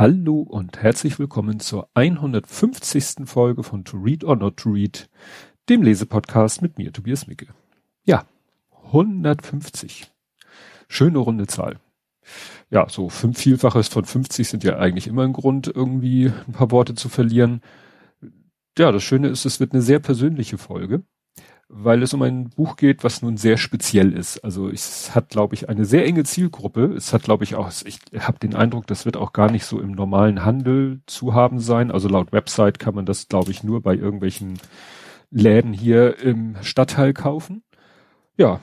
Hallo und herzlich willkommen zur 150. Folge von To Read or Not to Read, dem Lesepodcast mit mir, Tobias Micke. Ja, 150. Schöne runde Zahl. Ja, so fünf Vielfaches von 50 sind ja eigentlich immer ein Grund, irgendwie ein paar Worte zu verlieren. Ja, das Schöne ist, es wird eine sehr persönliche Folge weil es um ein Buch geht, was nun sehr speziell ist. Also es hat, glaube ich, eine sehr enge Zielgruppe. Es hat, glaube ich, auch, ich habe den Eindruck, das wird auch gar nicht so im normalen Handel zu haben sein. Also laut Website kann man das, glaube ich, nur bei irgendwelchen Läden hier im Stadtteil kaufen. Ja,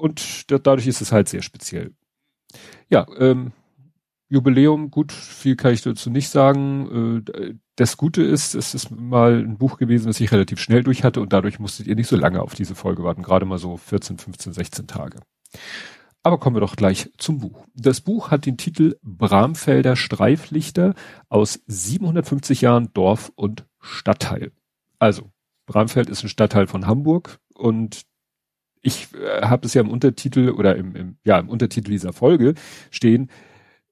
und dadurch ist es halt sehr speziell. Ja, ähm, Jubiläum, gut, viel kann ich dazu nicht sagen. Äh, das Gute ist, es ist mal ein Buch gewesen, das ich relativ schnell durch hatte und dadurch musstet ihr nicht so lange auf diese Folge warten, gerade mal so 14, 15, 16 Tage. Aber kommen wir doch gleich zum Buch. Das Buch hat den Titel Bramfelder Streiflichter aus 750 Jahren Dorf und Stadtteil. Also, Bramfeld ist ein Stadtteil von Hamburg und ich äh, habe es ja im Untertitel oder im, im, ja, im Untertitel dieser Folge stehen,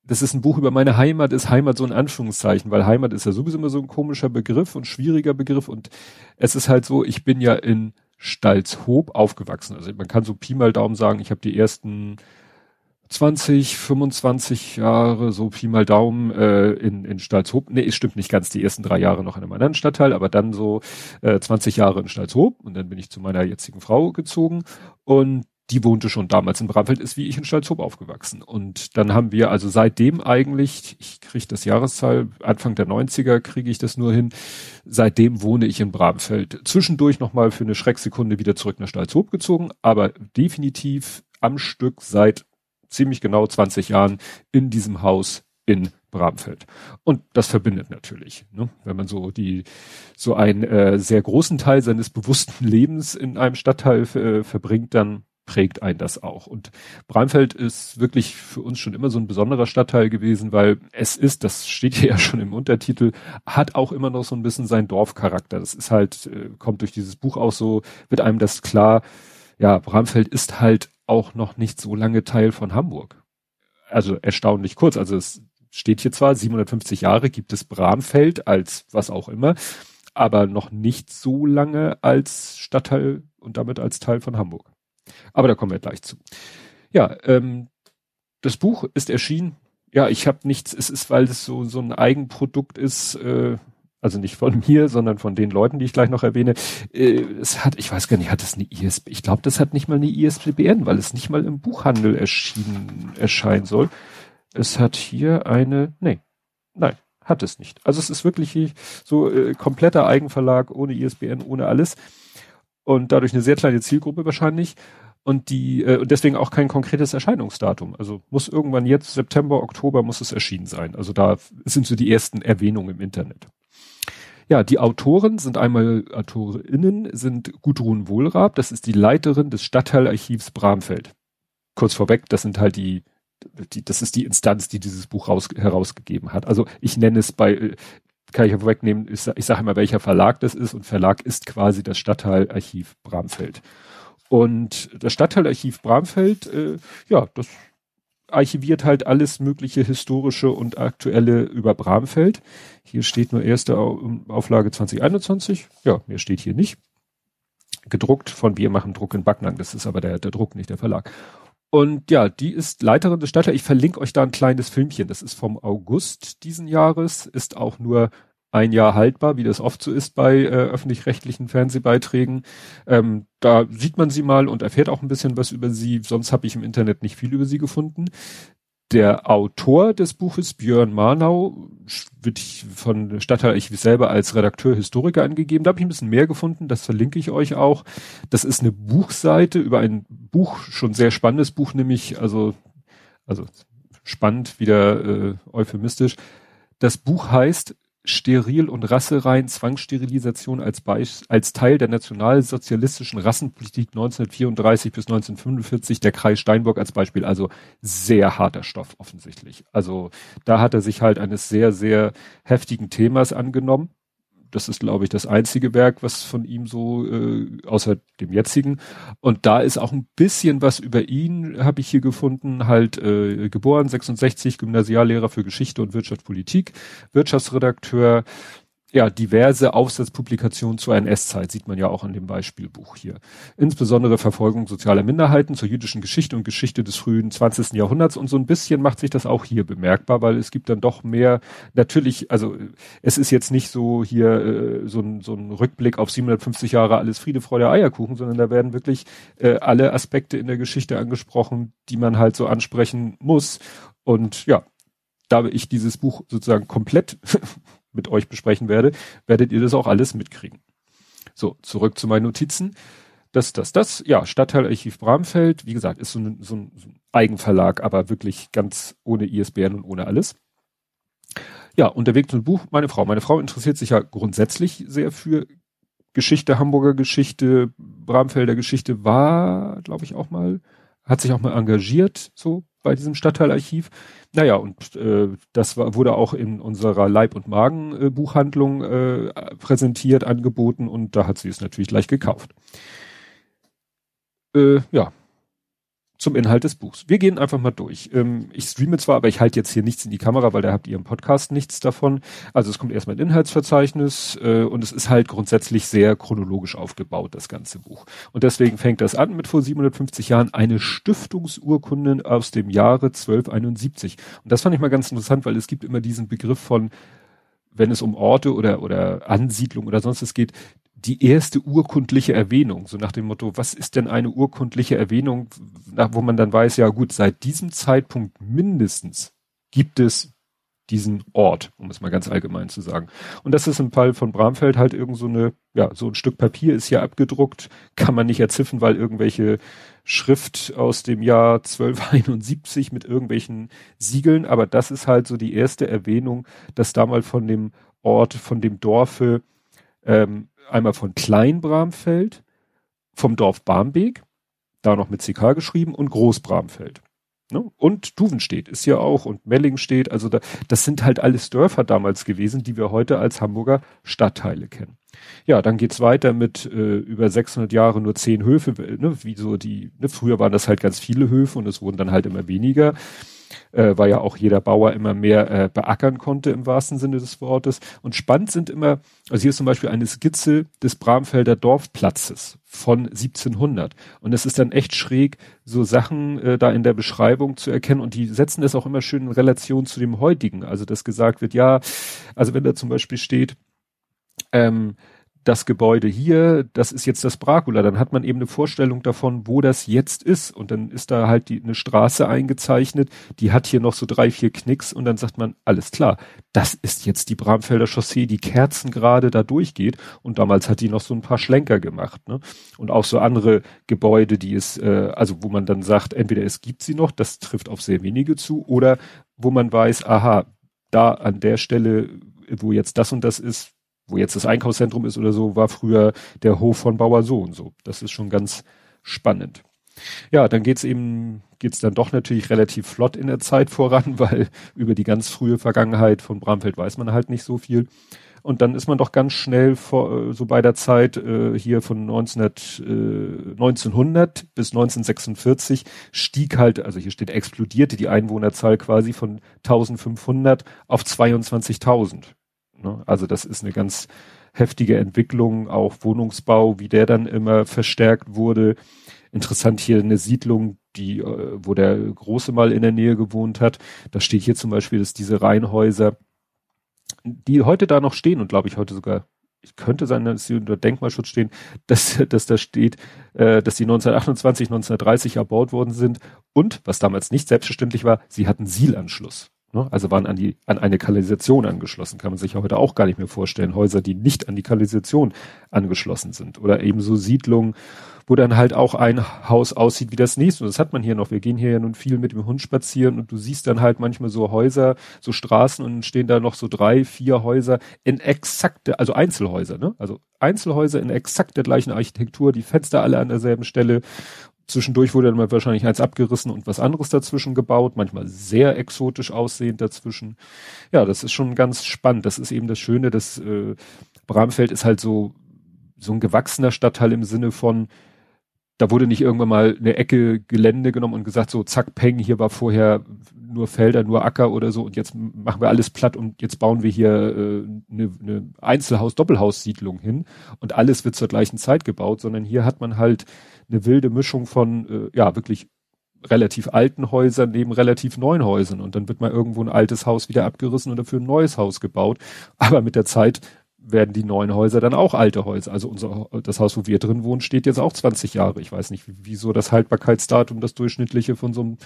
das ist ein Buch über meine Heimat, ist Heimat so ein Anführungszeichen, weil Heimat ist ja sowieso immer so ein komischer Begriff und schwieriger Begriff und es ist halt so, ich bin ja in Stalzhoop aufgewachsen. Also man kann so Pi mal Daumen sagen, ich habe die ersten 20, 25 Jahre, so Pi mal Daumen, äh, in, in Stalzhoop. Nee, es stimmt nicht ganz, die ersten drei Jahre noch in einem anderen Stadtteil, aber dann so äh, 20 Jahre in Stalzhoop und dann bin ich zu meiner jetzigen Frau gezogen und die wohnte schon damals in Bramfeld, ist wie ich in Stalzhoop aufgewachsen. Und dann haben wir also seitdem eigentlich, ich kriege das Jahreszahl, Anfang der 90er kriege ich das nur hin, seitdem wohne ich in Bramfeld. Zwischendurch nochmal für eine Schrecksekunde wieder zurück nach Stalzhoop gezogen, aber definitiv am Stück seit ziemlich genau 20 Jahren in diesem Haus in Bramfeld. Und das verbindet natürlich, ne? wenn man so die so einen äh, sehr großen Teil seines bewussten Lebens in einem Stadtteil äh, verbringt, dann prägt ein das auch. Und Bramfeld ist wirklich für uns schon immer so ein besonderer Stadtteil gewesen, weil es ist, das steht hier ja schon im Untertitel, hat auch immer noch so ein bisschen seinen Dorfcharakter. Das ist halt, äh, kommt durch dieses Buch auch so, wird einem das klar, ja, Bramfeld ist halt auch noch nicht so lange Teil von Hamburg. Also erstaunlich kurz. Also es steht hier zwar, 750 Jahre gibt es Bramfeld als was auch immer, aber noch nicht so lange als Stadtteil und damit als Teil von Hamburg. Aber da kommen wir gleich zu. Ja, ähm, das Buch ist erschienen. Ja, ich habe nichts, es ist, weil es so, so ein Eigenprodukt ist, äh, also nicht von mir, sondern von den Leuten, die ich gleich noch erwähne. Äh, es hat, ich weiß gar nicht, hat es eine ISB? Ich glaube, das hat nicht mal eine ISBN, weil es nicht mal im Buchhandel erschienen erscheinen soll. Es hat hier eine, nee, nein, hat es nicht. Also es ist wirklich so äh, kompletter Eigenverlag, ohne ISBN, ohne alles und dadurch eine sehr kleine Zielgruppe wahrscheinlich und die äh, und deswegen auch kein konkretes Erscheinungsdatum. Also muss irgendwann jetzt September, Oktober muss es erschienen sein. Also da sind so die ersten Erwähnungen im Internet. Ja, die Autoren sind einmal AutorInnen sind Gudrun Wohlrab, das ist die Leiterin des Stadtteilarchivs Bramfeld. Kurz vorweg, das sind halt die die, das ist die Instanz, die dieses Buch raus, herausgegeben hat. Also ich nenne es bei, kann ich ja vorwegnehmen, ich, ich sage immer, welcher Verlag das ist und Verlag ist quasi das Stadtteilarchiv Bramfeld. Und das Stadtteilarchiv Bramfeld, äh, ja, das archiviert halt alles mögliche historische und aktuelle über Bramfeld. Hier steht nur erste Auflage 2021. Ja, mehr steht hier nicht. Gedruckt von Wir machen Druck in Backnang. Das ist aber der, der Druck, nicht der Verlag. Und ja, die ist Leiterin des Stadtteils. Ich verlinke euch da ein kleines Filmchen. Das ist vom August diesen Jahres, ist auch nur ein Jahr haltbar, wie das oft so ist bei äh, öffentlich-rechtlichen Fernsehbeiträgen. Ähm, da sieht man sie mal und erfährt auch ein bisschen was über sie. Sonst habe ich im Internet nicht viel über sie gefunden. Der Autor des Buches, Björn Marnau, wird von Stadtteil ich selber als Redakteur Historiker angegeben. Da habe ich ein bisschen mehr gefunden, das verlinke ich euch auch. Das ist eine Buchseite über ein Buch, schon sehr spannendes Buch, nämlich, also, also spannend, wieder äh, euphemistisch. Das Buch heißt Steril- und rasserein Zwangssterilisation als, als Teil der nationalsozialistischen Rassenpolitik 1934 bis 1945, der Kreis Steinburg als Beispiel, also sehr harter Stoff offensichtlich. Also da hat er sich halt eines sehr, sehr heftigen Themas angenommen. Das ist, glaube ich, das einzige Werk, was von ihm so, äh, außer dem jetzigen. Und da ist auch ein bisschen was über ihn, habe ich hier gefunden. Halt äh, geboren, 66, Gymnasiallehrer für Geschichte und Wirtschaftspolitik, Wirtschaftsredakteur, ja, diverse Aufsatzpublikationen zur NS-Zeit, sieht man ja auch an dem Beispielbuch hier. Insbesondere Verfolgung sozialer Minderheiten zur jüdischen Geschichte und Geschichte des frühen 20. Jahrhunderts und so ein bisschen macht sich das auch hier bemerkbar, weil es gibt dann doch mehr, natürlich, also es ist jetzt nicht so hier äh, so, ein, so ein Rückblick auf 750 Jahre alles Friede, Freude, Eierkuchen, sondern da werden wirklich äh, alle Aspekte in der Geschichte angesprochen, die man halt so ansprechen muss. Und ja, da ich dieses Buch sozusagen komplett mit euch besprechen werde, werdet ihr das auch alles mitkriegen. So, zurück zu meinen Notizen. Das, das, das, ja, Stadtteilarchiv Bramfeld, wie gesagt, ist so ein, so ein, so ein Eigenverlag, aber wirklich ganz ohne ISBN und ohne alles. Ja, unterwegs zum Buch, meine Frau. Meine Frau interessiert sich ja grundsätzlich sehr für Geschichte, Hamburger Geschichte, Bramfelder Geschichte, war, glaube ich, auch mal, hat sich auch mal engagiert, so bei diesem Stadtteilarchiv. Naja, und äh, das war, wurde auch in unserer Leib- und Magen-Buchhandlung äh, präsentiert, angeboten und da hat sie es natürlich gleich gekauft. Äh, ja, zum Inhalt des Buchs. Wir gehen einfach mal durch. Ähm, ich streame zwar, aber ich halte jetzt hier nichts in die Kamera, weil da habt ihr im Podcast nichts davon. Also es kommt erstmal ein Inhaltsverzeichnis äh, und es ist halt grundsätzlich sehr chronologisch aufgebaut, das ganze Buch. Und deswegen fängt das an mit vor 750 Jahren eine Stiftungsurkunde aus dem Jahre 1271. Und das fand ich mal ganz interessant, weil es gibt immer diesen Begriff von wenn es um Orte oder, oder Ansiedlung oder sonst was geht, die erste urkundliche Erwähnung, so nach dem Motto, was ist denn eine urkundliche Erwähnung, wo man dann weiß, ja gut, seit diesem Zeitpunkt mindestens gibt es diesen Ort, um es mal ganz allgemein zu sagen. Und das ist im Fall von Bramfeld halt irgend so eine, ja, so ein Stück Papier ist hier abgedruckt, kann man nicht erziffern, weil irgendwelche Schrift aus dem Jahr 1271 mit irgendwelchen Siegeln, aber das ist halt so die erste Erwähnung, dass damals von dem Ort, von dem Dorfe ähm, einmal von Klein-Bramfeld, vom Dorf Barmbek, da noch mit CK geschrieben, und Groß-Bramfeld. Ne? Und Duvenstedt ist ja auch und Mellingstedt, also da, das sind halt alles Dörfer damals gewesen, die wir heute als Hamburger Stadtteile kennen. Ja, dann geht's weiter mit äh, über 600 Jahre nur zehn Höfe, ne, wie so die, ne, früher waren das halt ganz viele Höfe und es wurden dann halt immer weniger äh, weil ja auch jeder Bauer immer mehr äh, beackern konnte im wahrsten Sinne des Wortes. Und spannend sind immer, also hier ist zum Beispiel eine Skizze des Bramfelder Dorfplatzes von 1700. Und es ist dann echt schräg, so Sachen äh, da in der Beschreibung zu erkennen. Und die setzen das auch immer schön in Relation zu dem heutigen. Also dass gesagt wird, ja, also wenn da zum Beispiel steht, ähm, das Gebäude hier, das ist jetzt das Bracula. Dann hat man eben eine Vorstellung davon, wo das jetzt ist. Und dann ist da halt die, eine Straße eingezeichnet, die hat hier noch so drei, vier Knicks und dann sagt man, alles klar, das ist jetzt die Bramfelder Chaussee, die Kerzen gerade da durchgeht. Und damals hat die noch so ein paar Schlenker gemacht. Ne? Und auch so andere Gebäude, die es, äh, also wo man dann sagt, entweder es gibt sie noch, das trifft auf sehr wenige zu, oder wo man weiß, aha, da an der Stelle, wo jetzt das und das ist, wo jetzt das Einkaufszentrum ist oder so, war früher der Hof von Bauer so und so. Das ist schon ganz spannend. Ja, dann geht's eben, geht's dann doch natürlich relativ flott in der Zeit voran, weil über die ganz frühe Vergangenheit von Bramfeld weiß man halt nicht so viel. Und dann ist man doch ganz schnell vor, so bei der Zeit äh, hier von 1900, äh, 1900 bis 1946 stieg halt, also hier steht explodierte die Einwohnerzahl quasi von 1500 auf 22.000. Ne? Also das ist eine ganz heftige Entwicklung, auch Wohnungsbau, wie der dann immer verstärkt wurde. Interessant hier eine Siedlung, die, äh, wo der Große mal in der Nähe gewohnt hat. Da steht hier zum Beispiel, dass diese Reihenhäuser, die heute da noch stehen und glaube ich heute sogar könnte sein, dass sie unter Denkmalschutz stehen, dass, dass da steht, äh, dass die 1928, 1930 erbaut worden sind und, was damals nicht selbstverständlich war, sie hatten Sielanschluss. Ne? Also waren an die, an eine Kanalisation angeschlossen. Kann man sich ja heute auch gar nicht mehr vorstellen. Häuser, die nicht an die Kanalisation angeschlossen sind. Oder eben so Siedlungen, wo dann halt auch ein Haus aussieht wie das nächste. Und das hat man hier noch. Wir gehen hier ja nun viel mit dem Hund spazieren und du siehst dann halt manchmal so Häuser, so Straßen und stehen da noch so drei, vier Häuser in exakte, also Einzelhäuser, ne? Also Einzelhäuser in exakt der gleichen Architektur, die Fenster alle an derselben Stelle Zwischendurch wurde dann mal wahrscheinlich eins abgerissen und was anderes dazwischen gebaut, manchmal sehr exotisch aussehend dazwischen. Ja, das ist schon ganz spannend. Das ist eben das Schöne, dass äh, Bramfeld ist halt so, so ein gewachsener Stadtteil im Sinne von, da wurde nicht irgendwann mal eine Ecke Gelände genommen und gesagt, so zack, peng, hier war vorher nur Felder, nur Acker oder so und jetzt machen wir alles platt und jetzt bauen wir hier äh, eine, eine Einzelhaus-Doppelhaussiedlung hin und alles wird zur gleichen Zeit gebaut, sondern hier hat man halt eine wilde Mischung von, äh, ja, wirklich relativ alten Häusern neben relativ neuen Häusern und dann wird mal irgendwo ein altes Haus wieder abgerissen und dafür ein neues Haus gebaut. Aber mit der Zeit werden die neuen Häuser dann auch alte Häuser. Also unser, das Haus, wo wir drin wohnen, steht jetzt auch 20 Jahre. Ich weiß nicht, wieso das Haltbarkeitsdatum das durchschnittliche von so einem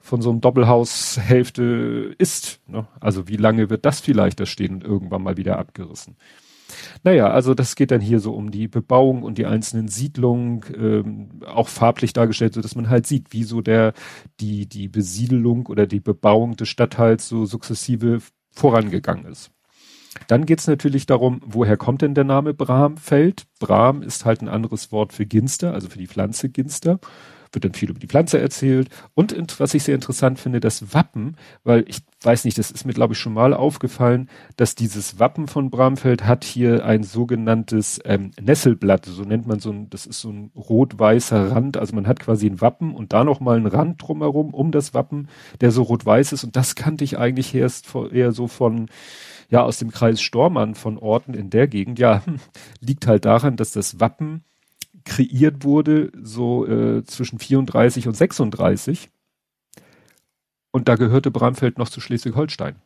von so einem Doppelhaushälfte ist. Ne? Also wie lange wird das vielleicht da stehen und irgendwann mal wieder abgerissen? Naja, also das geht dann hier so um die Bebauung und die einzelnen Siedlungen, ähm, auch farblich dargestellt, so dass man halt sieht, wie so der, die, die Besiedelung oder die Bebauung des Stadtteils so sukzessive vorangegangen ist. Dann geht's natürlich darum, woher kommt denn der Name Bramfeld? Bram ist halt ein anderes Wort für Ginster, also für die Pflanze Ginster wird dann viel über die Pflanze erzählt. Und was ich sehr interessant finde, das Wappen, weil ich weiß nicht, das ist mir glaube ich schon mal aufgefallen, dass dieses Wappen von Bramfeld hat hier ein sogenanntes ähm, Nesselblatt, so nennt man so ein, das ist so ein rot-weißer Rand, also man hat quasi ein Wappen und da nochmal einen Rand drumherum um das Wappen, der so rot-weiß ist und das kannte ich eigentlich erst eher so von ja, aus dem Kreis Stormann von Orten in der Gegend, ja, liegt halt daran, dass das Wappen kreiert wurde, so äh, zwischen 34 und 36. Und da gehörte Bramfeld noch zu Schleswig-Holstein.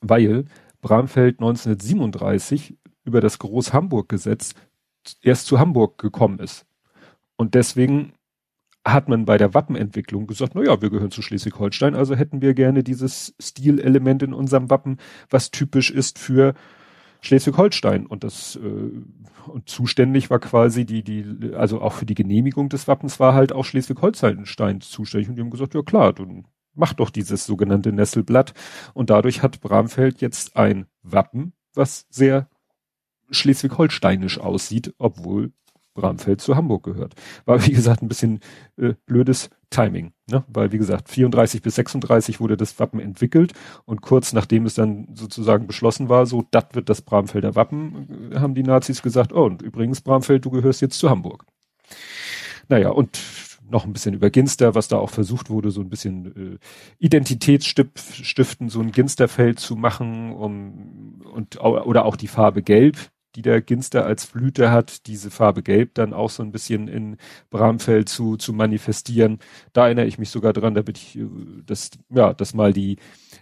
Weil Bramfeld 1937 über das Groß-Hamburg-Gesetz erst zu Hamburg gekommen ist. Und deswegen hat man bei der Wappenentwicklung gesagt, na ja, wir gehören zu Schleswig-Holstein, also hätten wir gerne dieses Stilelement in unserem Wappen, was typisch ist für Schleswig-Holstein. Und das äh, und zuständig war quasi die die also auch für die Genehmigung des Wappens war halt auch Schleswig-Holstein zuständig. Und die haben gesagt ja klar dann mach doch dieses sogenannte Nesselblatt. Und dadurch hat Bramfeld jetzt ein Wappen was sehr schleswig-holsteinisch aussieht obwohl Bramfeld zu Hamburg gehört. War wie gesagt ein bisschen äh, blödes Timing, ne? weil wie gesagt 34 bis 36 wurde das Wappen entwickelt und kurz nachdem es dann sozusagen beschlossen war, so das wird das Bramfelder Wappen, äh, haben die Nazis gesagt, oh und übrigens Bramfeld, du gehörst jetzt zu Hamburg. Naja und noch ein bisschen über Ginster, was da auch versucht wurde, so ein bisschen äh, Identitätsstiften, so ein Ginsterfeld zu machen, um und oder auch die Farbe Gelb, die der Ginster als Blüte hat, diese Farbe Gelb dann auch so ein bisschen in Bramfeld zu, zu manifestieren. Da erinnere ich mich sogar dran, da bin ich, äh, das, ja, dass mal die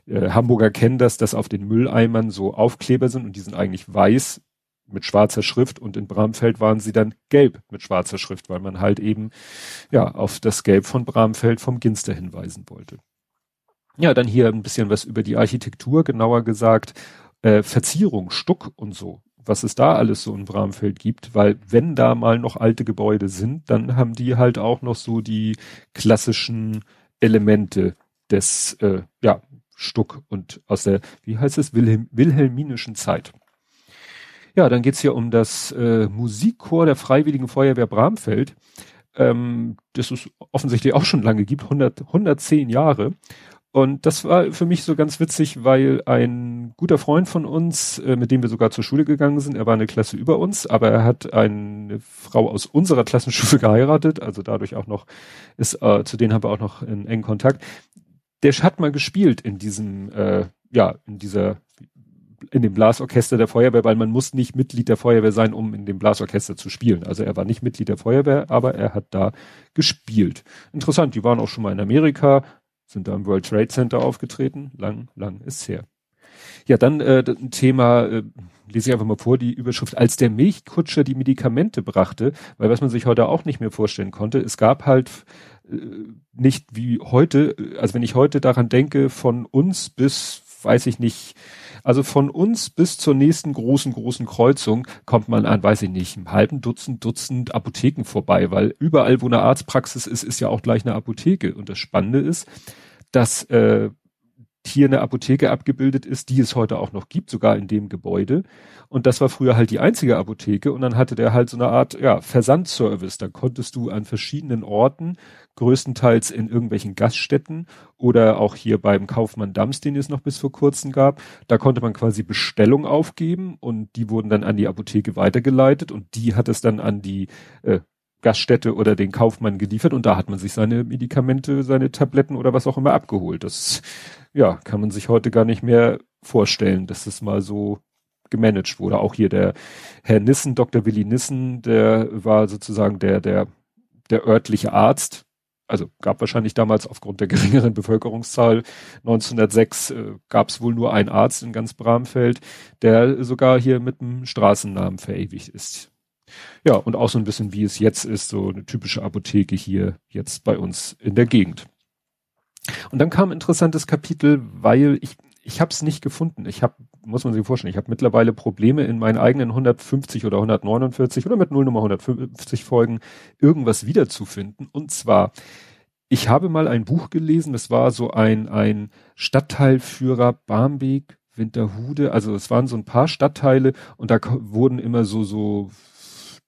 äh, Hamburger kennen das, dass auf den Mülleimern so Aufkleber sind und die sind eigentlich weiß mit schwarzer Schrift und in Bramfeld waren sie dann gelb mit schwarzer Schrift, weil man halt eben, ja, auf das Gelb von Bramfeld vom Ginster hinweisen wollte. Ja, dann hier ein bisschen was über die Architektur, genauer gesagt, äh, Verzierung, Stuck und so was es da alles so in Bramfeld gibt, weil wenn da mal noch alte Gebäude sind, dann haben die halt auch noch so die klassischen Elemente des äh, ja, Stuck und aus der, wie heißt es, Wilhelm, wilhelminischen Zeit. Ja, dann geht's hier um das äh, Musikchor der Freiwilligen Feuerwehr Bramfeld, ähm, das es offensichtlich auch schon lange gibt, 100, 110 Jahre. Und das war für mich so ganz witzig, weil ein guter Freund von uns, äh, mit dem wir sogar zur Schule gegangen sind, er war eine Klasse über uns, aber er hat eine Frau aus unserer Klassenstufe geheiratet, also dadurch auch noch ist, äh, zu denen haben wir auch noch in engen Kontakt. Der hat mal gespielt in diesem, äh, ja, in dieser, in dem Blasorchester der Feuerwehr, weil man muss nicht Mitglied der Feuerwehr sein, um in dem Blasorchester zu spielen. Also er war nicht Mitglied der Feuerwehr, aber er hat da gespielt. Interessant, die waren auch schon mal in Amerika, sind da im World Trade Center aufgetreten. Lang, lang ist her. Ja, dann äh, ein Thema, äh, lese ich einfach mal vor, die Überschrift, als der Milchkutscher die Medikamente brachte, weil was man sich heute auch nicht mehr vorstellen konnte, es gab halt äh, nicht wie heute, also wenn ich heute daran denke, von uns bis, weiß ich nicht, also von uns bis zur nächsten großen, großen Kreuzung kommt man an, weiß ich nicht, einem halben Dutzend, Dutzend Apotheken vorbei, weil überall, wo eine Arztpraxis ist, ist ja auch gleich eine Apotheke. Und das Spannende ist, dass äh, hier eine Apotheke abgebildet ist, die es heute auch noch gibt, sogar in dem Gebäude. Und das war früher halt die einzige Apotheke und dann hatte der halt so eine Art ja, Versandservice. Da konntest du an verschiedenen Orten, größtenteils in irgendwelchen Gaststätten oder auch hier beim Kaufmann Dams, den es noch bis vor kurzem gab, da konnte man quasi Bestellung aufgeben und die wurden dann an die Apotheke weitergeleitet und die hat es dann an die äh, Gaststätte oder den Kaufmann geliefert und da hat man sich seine Medikamente, seine Tabletten oder was auch immer abgeholt. Das, ja, kann man sich heute gar nicht mehr vorstellen, dass das mal so gemanagt wurde. Auch hier der Herr Nissen, Dr. Willi Nissen, der war sozusagen der, der, der örtliche Arzt. Also gab wahrscheinlich damals aufgrund der geringeren Bevölkerungszahl 1906 äh, gab es wohl nur einen Arzt in ganz Bramfeld, der sogar hier mit dem Straßennamen verewigt ist. Ja, und auch so ein bisschen wie es jetzt ist, so eine typische Apotheke hier jetzt bei uns in der Gegend. Und dann kam ein interessantes Kapitel, weil ich ich habe es nicht gefunden. Ich habe, muss man sich vorstellen, ich habe mittlerweile Probleme in meinen eigenen 150 oder 149 oder mit Nullnummer 150 Folgen irgendwas wiederzufinden. Und zwar, ich habe mal ein Buch gelesen, das war so ein, ein Stadtteilführer Barmbek, Winterhude, also es waren so ein paar Stadtteile und da wurden immer so, so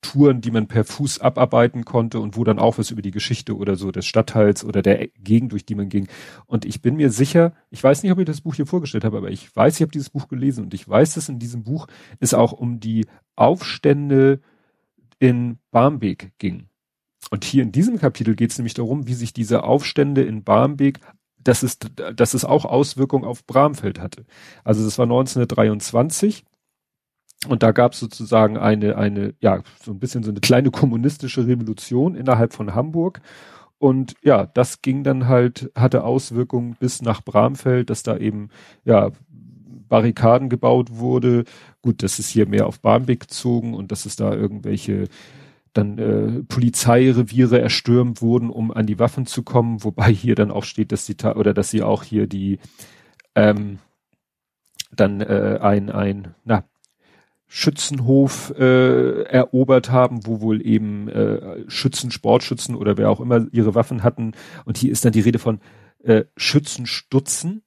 Touren, die man per Fuß abarbeiten konnte und wo dann auch was über die Geschichte oder so des Stadtteils oder der Gegend, durch die man ging. Und ich bin mir sicher, ich weiß nicht, ob ich das Buch hier vorgestellt habe, aber ich weiß, ich habe dieses Buch gelesen und ich weiß, dass in diesem Buch es auch um die Aufstände in Barmbek ging. Und hier in diesem Kapitel geht es nämlich darum, wie sich diese Aufstände in Barmbek dass es, dass es auch Auswirkungen auf Bramfeld hatte. Also das war 1923 und da gab es sozusagen eine, eine, ja, so ein bisschen so eine kleine kommunistische Revolution innerhalb von Hamburg. Und ja, das ging dann halt, hatte Auswirkungen bis nach Bramfeld, dass da eben, ja, Barrikaden gebaut wurde. Gut, das ist hier mehr auf Barmbek gezogen und dass es da irgendwelche dann äh, Polizeireviere erstürmt wurden, um an die Waffen zu kommen, wobei hier dann auch steht, dass sie oder dass sie auch hier die ähm, dann äh, ein ein na Schützenhof äh, erobert haben, wo wohl eben äh, Schützen, Sportschützen oder wer auch immer ihre Waffen hatten. Und hier ist dann die Rede von äh, Schützenstutzen.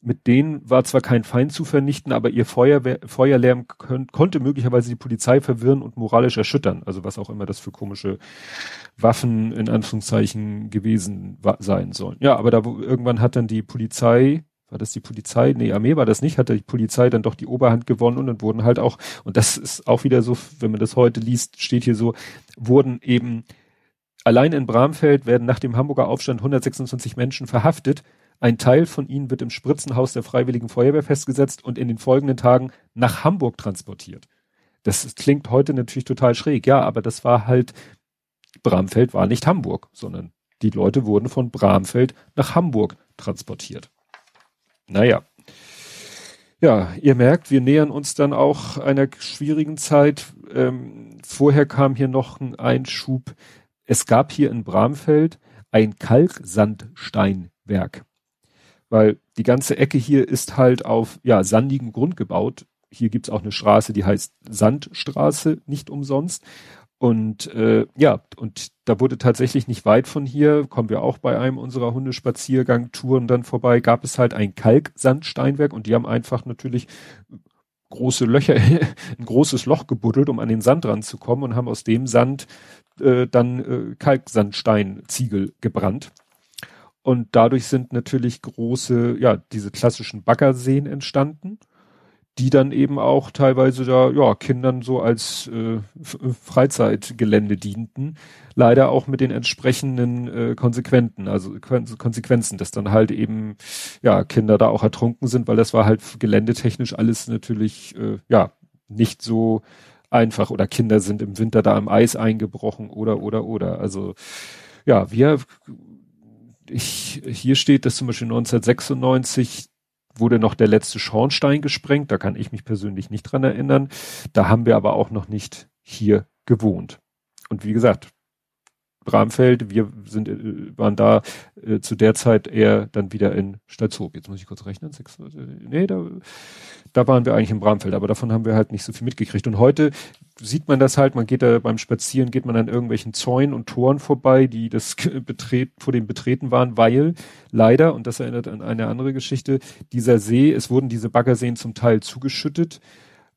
Mit denen war zwar kein Feind zu vernichten, aber ihr Feuerwehr, Feuerlärm könnt, konnte möglicherweise die Polizei verwirren und moralisch erschüttern. Also was auch immer das für komische Waffen in Anführungszeichen gewesen sein sollen. Ja, aber da irgendwann hat dann die Polizei war das die Polizei? Nee, Armee war das nicht, hat die Polizei dann doch die Oberhand gewonnen und dann wurden halt auch, und das ist auch wieder so, wenn man das heute liest, steht hier so, wurden eben allein in Bramfeld werden nach dem Hamburger Aufstand 126 Menschen verhaftet. Ein Teil von ihnen wird im Spritzenhaus der Freiwilligen Feuerwehr festgesetzt und in den folgenden Tagen nach Hamburg transportiert. Das klingt heute natürlich total schräg, ja, aber das war halt, Bramfeld war nicht Hamburg, sondern die Leute wurden von Bramfeld nach Hamburg transportiert. Naja. Ja, ihr merkt, wir nähern uns dann auch einer schwierigen Zeit. Ähm, vorher kam hier noch ein Einschub. Es gab hier in Bramfeld ein Kalksandsteinwerk. Weil die ganze Ecke hier ist halt auf ja, sandigem Grund gebaut. Hier gibt's auch eine Straße, die heißt Sandstraße, nicht umsonst. Und äh, ja, und da wurde tatsächlich nicht weit von hier, kommen wir auch bei einem unserer Hundespaziergang-Touren dann vorbei, gab es halt ein Kalksandsteinwerk und die haben einfach natürlich große Löcher, ein großes Loch gebuddelt, um an den Sand ranzukommen und haben aus dem Sand äh, dann äh, Kalksandsteinziegel gebrannt. Und dadurch sind natürlich große, ja, diese klassischen Baggerseen entstanden die dann eben auch teilweise da ja Kindern so als äh, Freizeitgelände dienten, leider auch mit den entsprechenden äh, Konsequenzen, also Konsequenzen, dass dann halt eben ja Kinder da auch ertrunken sind, weil das war halt geländetechnisch alles natürlich äh, ja nicht so einfach. Oder Kinder sind im Winter da im Eis eingebrochen oder oder oder. Also ja wir ich, hier steht, dass zum Beispiel 1996 wurde noch der letzte Schornstein gesprengt. Da kann ich mich persönlich nicht dran erinnern. Da haben wir aber auch noch nicht hier gewohnt. Und wie gesagt, Bramfeld. Wir sind, äh, waren da äh, zu der Zeit eher dann wieder in Stalzhoop. Jetzt muss ich kurz rechnen. Sechs, äh, nee, da, da waren wir eigentlich in Bramfeld, aber davon haben wir halt nicht so viel mitgekriegt. Und heute sieht man das halt, man geht da beim Spazieren, geht man an irgendwelchen Zäunen und Toren vorbei, die das betret, vor dem Betreten waren, weil leider, und das erinnert an eine andere Geschichte, dieser See, es wurden diese Baggerseen zum Teil zugeschüttet.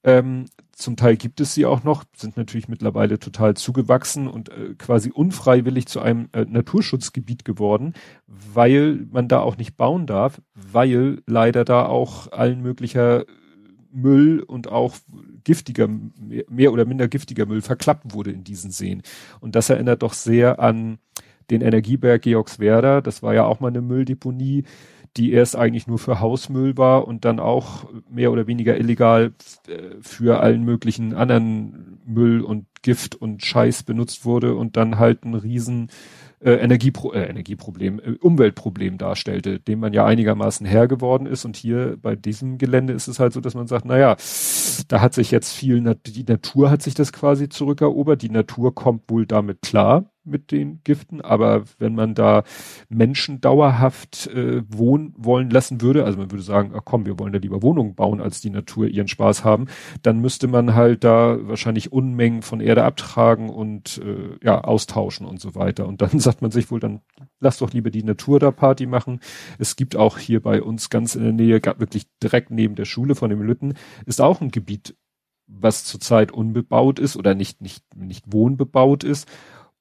Ähm, zum Teil gibt es sie auch noch, sind natürlich mittlerweile total zugewachsen und äh, quasi unfreiwillig zu einem äh, Naturschutzgebiet geworden, weil man da auch nicht bauen darf, weil leider da auch allen möglicher Müll und auch giftiger, mehr oder minder giftiger Müll verklappt wurde in diesen Seen. Und das erinnert doch sehr an den Energieberg Georgswerda. Das war ja auch mal eine Mülldeponie die erst eigentlich nur für Hausmüll war und dann auch mehr oder weniger illegal äh, für allen möglichen anderen Müll und Gift und Scheiß benutzt wurde und dann halt ein riesen äh, Energiepro äh, Energieproblem, äh, Umweltproblem darstellte, dem man ja einigermaßen Herr geworden ist. Und hier bei diesem Gelände ist es halt so, dass man sagt, naja, da hat sich jetzt viel, die Natur hat sich das quasi zurückerobert, die Natur kommt wohl damit klar mit den Giften, aber wenn man da Menschen dauerhaft äh, wohnen wollen lassen würde, also man würde sagen, ach komm, wir wollen da lieber Wohnungen bauen, als die Natur ihren Spaß haben, dann müsste man halt da wahrscheinlich Unmengen von Erde abtragen und äh, ja austauschen und so weiter. Und dann sagt man sich wohl, dann lass doch lieber die Natur da Party machen. Es gibt auch hier bei uns ganz in der Nähe, wirklich direkt neben der Schule von dem Lütten, ist auch ein Gebiet, was zurzeit unbebaut ist oder nicht nicht nicht wohnbebaut ist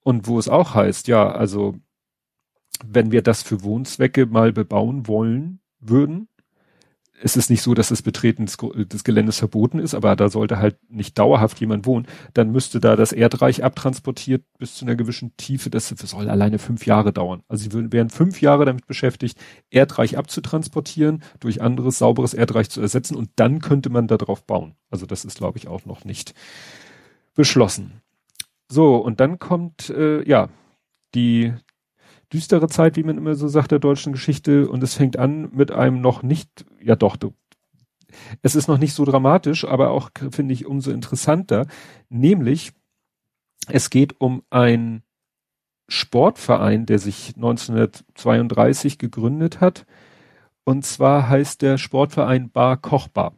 und wo es auch heißt, ja, also wenn wir das für Wohnzwecke mal bebauen wollen würden, es ist nicht so, dass das Betreten des, Geländes verboten ist, aber da sollte halt nicht dauerhaft jemand wohnen, dann müsste da das Erdreich abtransportiert bis zu einer gewissen Tiefe, das soll alleine fünf Jahre dauern. Also sie würden, wären fünf Jahre damit beschäftigt, Erdreich abzutransportieren, durch anderes, sauberes Erdreich zu ersetzen und dann könnte man da drauf bauen. Also das ist, glaube ich, auch noch nicht beschlossen. So, und dann kommt, äh, ja, die düstere Zeit, wie man immer so sagt, der deutschen Geschichte. Und es fängt an mit einem noch nicht, ja doch, du, es ist noch nicht so dramatisch, aber auch, finde ich, umso interessanter. Nämlich, es geht um ein Sportverein, der sich 1932 gegründet hat. Und zwar heißt der Sportverein Bar Kochbar.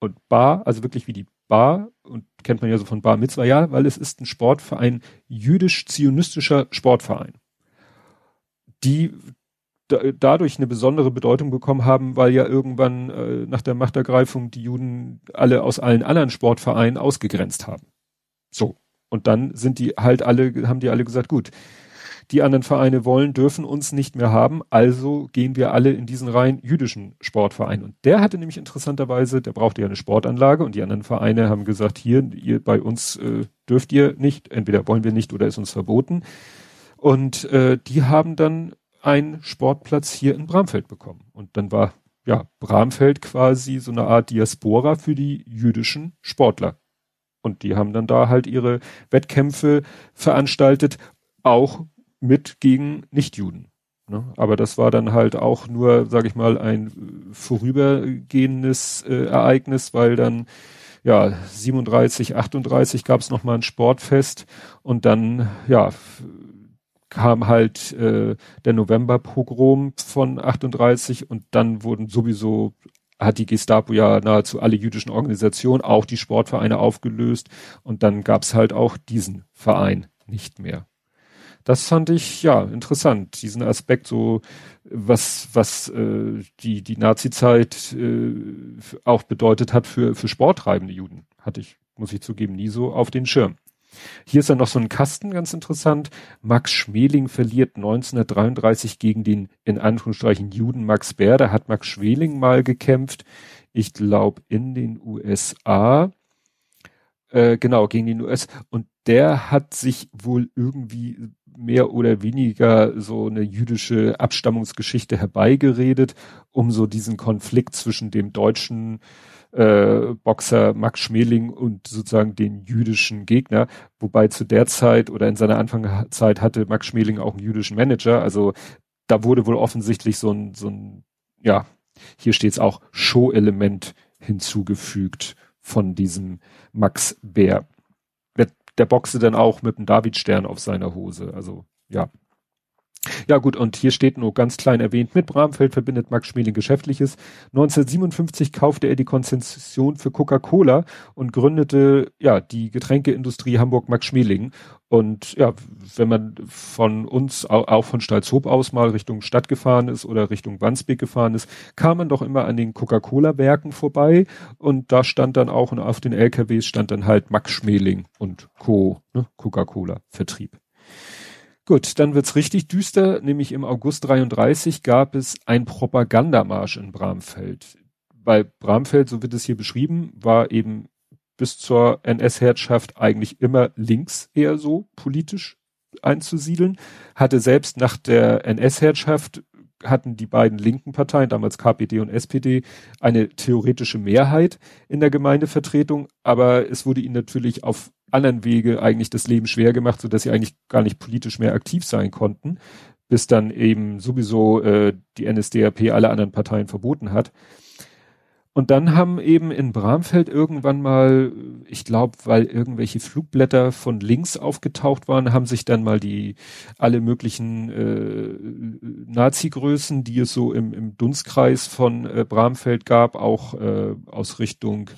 Und Bar, also wirklich wie die Bar, und kennt man ja so von Bar Mitzvah, ja, weil es ist ein Sportverein, jüdisch-zionistischer Sportverein, die da, dadurch eine besondere Bedeutung bekommen haben, weil ja irgendwann äh, nach der Machtergreifung die Juden alle aus allen anderen Sportvereinen ausgegrenzt haben. So. Und dann sind die halt alle, haben die alle gesagt, gut, die anderen Vereine wollen, dürfen uns nicht mehr haben, also gehen wir alle in diesen rein jüdischen Sportverein. Und der hatte nämlich interessanterweise, der brauchte ja eine Sportanlage und die anderen Vereine haben gesagt, hier, ihr bei uns äh, dürft ihr nicht, entweder wollen wir nicht oder ist uns verboten. Und äh, die haben dann einen Sportplatz hier in Bramfeld bekommen. Und dann war ja Bramfeld quasi so eine Art Diaspora für die jüdischen Sportler. Und die haben dann da halt ihre Wettkämpfe veranstaltet, auch mit gegen Nichtjuden. Ne? Aber das war dann halt auch nur, sage ich mal, ein vorübergehendes äh, Ereignis, weil dann ja 37, 38 gab es noch mal ein Sportfest und dann ja kam halt äh, der Novemberpogrom von 38 und dann wurden sowieso hat die Gestapo ja nahezu alle jüdischen Organisationen, auch die Sportvereine aufgelöst und dann gab's halt auch diesen Verein nicht mehr das fand ich ja interessant, diesen Aspekt so, was was äh, die die Nazi-Zeit äh, auch bedeutet hat für für sporttreibende Juden, hatte ich muss ich zugeben nie so auf den Schirm. Hier ist dann noch so ein Kasten, ganz interessant. Max Schmeling verliert 1933 gegen den, in Anführungsstrichen, Juden Max Bär. Da hat Max Schmeling mal gekämpft. Ich glaube, in den USA. Äh, genau, gegen den US. Und der hat sich wohl irgendwie mehr oder weniger so eine jüdische Abstammungsgeschichte herbeigeredet, um so diesen Konflikt zwischen dem deutschen äh, Boxer Max Schmeling und sozusagen den jüdischen Gegner, wobei zu der Zeit oder in seiner Anfangszeit hatte Max Schmeling auch einen jüdischen Manager, also da wurde wohl offensichtlich so ein, so ein, ja, hier steht es auch, Show-Element hinzugefügt von diesem Max Bär der boxe dann auch mit einem Davidstern auf seiner Hose. Also ja. Ja gut, und hier steht nur ganz klein erwähnt, mit Bramfeld verbindet Max Schmeling Geschäftliches. 1957 kaufte er die Konzession für Coca-Cola und gründete ja die Getränkeindustrie Hamburg Max Schmeling. Und ja, wenn man von uns, auch von Stalzhoop aus mal Richtung Stadt gefahren ist oder Richtung Wandsbek gefahren ist, kam man doch immer an den Coca-Cola-Werken vorbei und da stand dann auch und auf den LKWs stand dann halt Max Schmeling und Co. Ne, Coca-Cola-Vertrieb. Gut, dann wird's richtig düster, nämlich im August 33 gab es ein Propagandamarsch in Bramfeld. Bei Bramfeld, so wird es hier beschrieben, war eben bis zur NS-Herrschaft eigentlich immer links eher so politisch einzusiedeln, hatte selbst nach der NS-Herrschaft hatten die beiden linken Parteien, damals KPD und SPD, eine theoretische Mehrheit in der Gemeindevertretung, aber es wurde ihnen natürlich auf anderen Wege eigentlich das Leben schwer gemacht, so dass sie eigentlich gar nicht politisch mehr aktiv sein konnten, bis dann eben sowieso äh, die NSDAP alle anderen Parteien verboten hat. Und dann haben eben in Bramfeld irgendwann mal, ich glaube, weil irgendwelche Flugblätter von links aufgetaucht waren, haben sich dann mal die alle möglichen äh, Nazi-Größen, die es so im, im Dunstkreis von äh, Bramfeld gab, auch äh, aus Richtung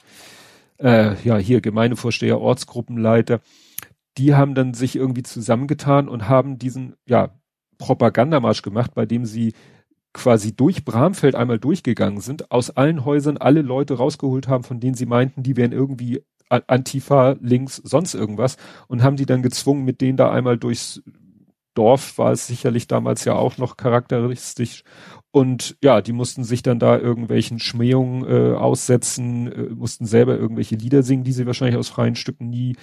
äh, ja hier Gemeindevorsteher, Ortsgruppenleiter, die haben dann sich irgendwie zusammengetan und haben diesen ja Propagandamarsch gemacht, bei dem sie quasi durch Bramfeld einmal durchgegangen sind, aus allen Häusern alle Leute rausgeholt haben, von denen sie meinten, die wären irgendwie Antifa, links, sonst irgendwas und haben die dann gezwungen, mit denen da einmal durchs Dorf war es sicherlich damals ja auch noch charakteristisch. Und ja, die mussten sich dann da irgendwelchen Schmähungen äh, aussetzen, äh, mussten selber irgendwelche Lieder singen, die sie wahrscheinlich aus freien Stücken nie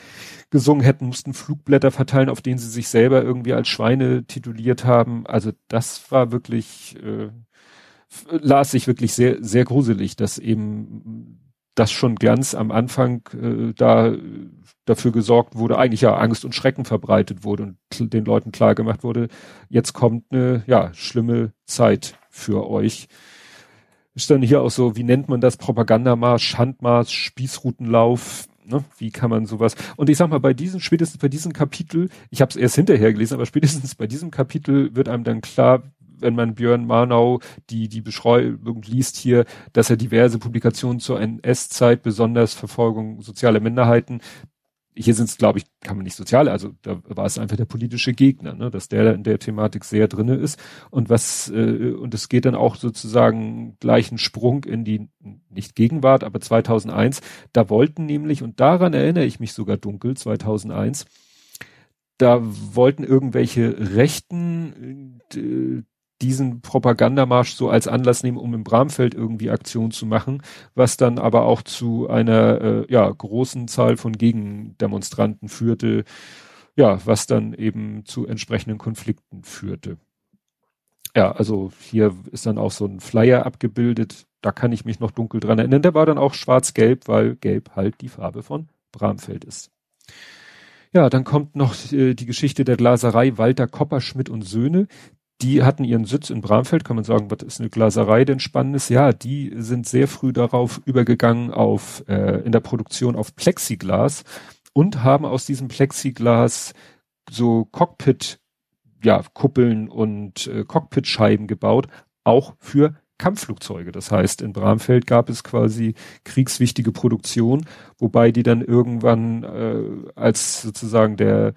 gesungen hätten, mussten Flugblätter verteilen, auf denen sie sich selber irgendwie als Schweine tituliert haben. Also das war wirklich, äh, las sich wirklich sehr, sehr gruselig, dass eben das schon ganz am Anfang äh, da dafür gesorgt wurde, eigentlich ja Angst und Schrecken verbreitet wurde und den Leuten klar gemacht wurde, jetzt kommt eine ja schlimme Zeit für euch. Ist dann hier auch so, wie nennt man das? Propagandamarsch, Schandmarsch, Spießrutenlauf, ne? Wie kann man sowas? Und ich sag mal, bei diesem, spätestens bei diesem Kapitel, ich habe es erst hinterher gelesen, aber spätestens bei diesem Kapitel wird einem dann klar, wenn man Björn Marnau die, die Beschreibung liest hier, dass er diverse Publikationen zur NS-Zeit, besonders Verfolgung sozialer Minderheiten, hier sind es, glaube ich, kann man nicht soziale, also da war es einfach der politische Gegner, ne, dass der in der Thematik sehr drinne ist und was äh, und es geht dann auch sozusagen gleichen Sprung in die nicht Gegenwart, aber 2001. Da wollten nämlich und daran erinnere ich mich sogar dunkel 2001. Da wollten irgendwelche Rechten äh, diesen Propagandamarsch so als Anlass nehmen, um im Bramfeld irgendwie Aktion zu machen, was dann aber auch zu einer äh, ja, großen Zahl von Gegendemonstranten führte, ja, was dann eben zu entsprechenden Konflikten führte. Ja, also hier ist dann auch so ein Flyer abgebildet, da kann ich mich noch dunkel dran erinnern. Der war dann auch schwarz-gelb, weil gelb halt die Farbe von Bramfeld ist. Ja, dann kommt noch äh, die Geschichte der Glaserei Walter Kopperschmidt und Söhne die hatten ihren Sitz in Bramfeld, kann man sagen, was ist eine Glaserei denn spannendes? Ja, die sind sehr früh darauf übergegangen auf äh, in der Produktion auf Plexiglas und haben aus diesem Plexiglas so Cockpit ja, Kuppeln und äh, Cockpitscheiben gebaut, auch für Kampfflugzeuge. Das heißt, in Bramfeld gab es quasi kriegswichtige Produktion, wobei die dann irgendwann äh, als sozusagen der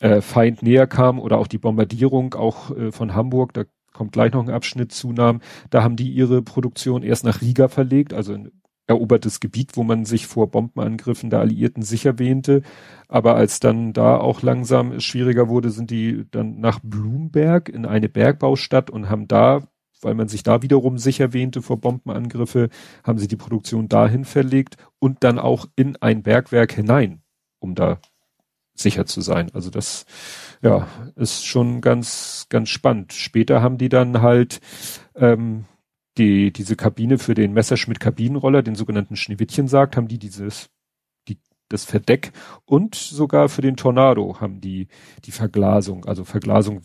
äh, Feind näher kam oder auch die Bombardierung auch äh, von Hamburg, da kommt gleich noch ein Abschnitt zunahm, da haben die ihre Produktion erst nach Riga verlegt, also ein erobertes Gebiet, wo man sich vor Bombenangriffen der Alliierten sicher wähnte. Aber als dann da auch langsam schwieriger wurde, sind die dann nach Blumberg in eine Bergbaustadt und haben da, weil man sich da wiederum sicher wähnte vor Bombenangriffe, haben sie die Produktion dahin verlegt und dann auch in ein Bergwerk hinein, um da sicher zu sein. Also das, ja, ist schon ganz, ganz spannend. Später haben die dann halt ähm, die, diese Kabine für den Messerschmitt-Kabinenroller, den sogenannten Schneewittchensarg, haben die dieses, die, das Verdeck und sogar für den Tornado haben die die Verglasung, also Verglasung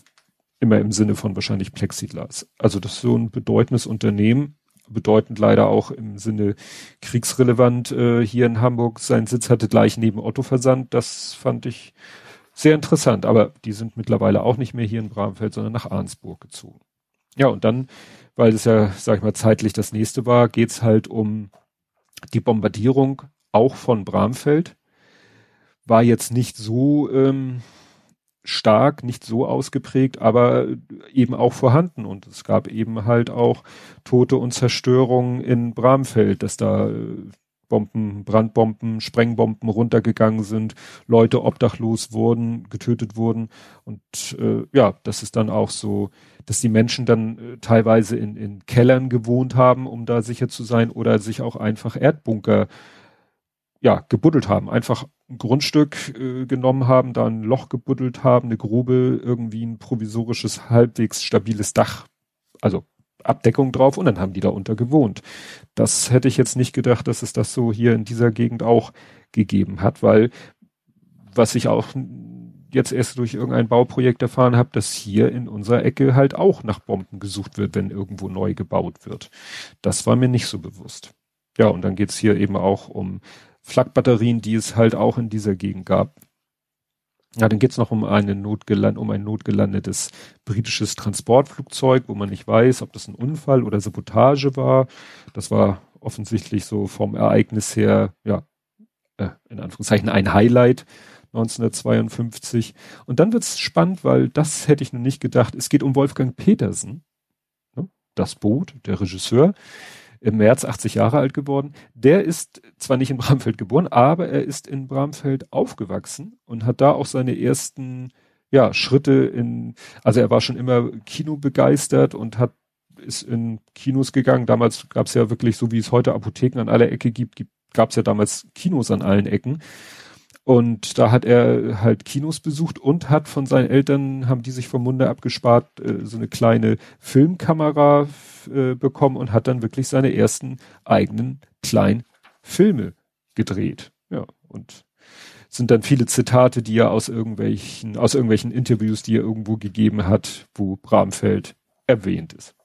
immer im Sinne von wahrscheinlich Plexiglas. Also das ist so ein bedeutendes Unternehmen, bedeutend leider auch im Sinne kriegsrelevant äh, hier in Hamburg seinen Sitz hatte, gleich neben Otto Versand. Das fand ich sehr interessant. Aber die sind mittlerweile auch nicht mehr hier in Bramfeld, sondern nach Arnsburg gezogen. Ja, und dann, weil es ja, sag ich mal, zeitlich das nächste war, geht's halt um die Bombardierung auch von Bramfeld. War jetzt nicht so ähm, stark, nicht so ausgeprägt, aber eben auch vorhanden. Und es gab eben halt auch Tote und Zerstörungen in Bramfeld, dass da äh, Bomben, Brandbomben, Sprengbomben runtergegangen sind, Leute obdachlos wurden, getötet wurden. Und äh, ja, das ist dann auch so, dass die Menschen dann äh, teilweise in, in Kellern gewohnt haben, um da sicher zu sein, oder sich auch einfach Erdbunker ja, gebuddelt haben. Einfach ein Grundstück äh, genommen haben, da ein Loch gebuddelt haben, eine Grube, irgendwie ein provisorisches, halbwegs stabiles Dach, also Abdeckung drauf und dann haben die da unter gewohnt. Das hätte ich jetzt nicht gedacht, dass es das so hier in dieser Gegend auch gegeben hat, weil was ich auch jetzt erst durch irgendein Bauprojekt erfahren habe, dass hier in unserer Ecke halt auch nach Bomben gesucht wird, wenn irgendwo neu gebaut wird. Das war mir nicht so bewusst. Ja, und dann geht's hier eben auch um Flakbatterien, die es halt auch in dieser Gegend gab. Ja, dann geht's noch um, eine notgeland um ein notgelandetes britisches Transportflugzeug, wo man nicht weiß, ob das ein Unfall oder Sabotage war. Das war offensichtlich so vom Ereignis her, ja, äh, in Anführungszeichen ein Highlight 1952. Und dann wird's spannend, weil das hätte ich noch nicht gedacht. Es geht um Wolfgang Petersen, ne? das Boot, der Regisseur im März 80 Jahre alt geworden. Der ist zwar nicht in Bramfeld geboren, aber er ist in Bramfeld aufgewachsen und hat da auch seine ersten ja, Schritte in, also er war schon immer Kino begeistert und hat ist in Kinos gegangen. Damals gab es ja wirklich, so wie es heute Apotheken an aller Ecke gibt, gab es ja damals Kinos an allen Ecken. Und da hat er halt Kinos besucht und hat von seinen Eltern, haben die sich vom Munde abgespart, äh, so eine kleine Filmkamera äh, bekommen und hat dann wirklich seine ersten eigenen kleinen Filme gedreht. Ja, und sind dann viele Zitate, die er aus irgendwelchen, aus irgendwelchen Interviews, die er irgendwo gegeben hat, wo Bramfeld erwähnt ist.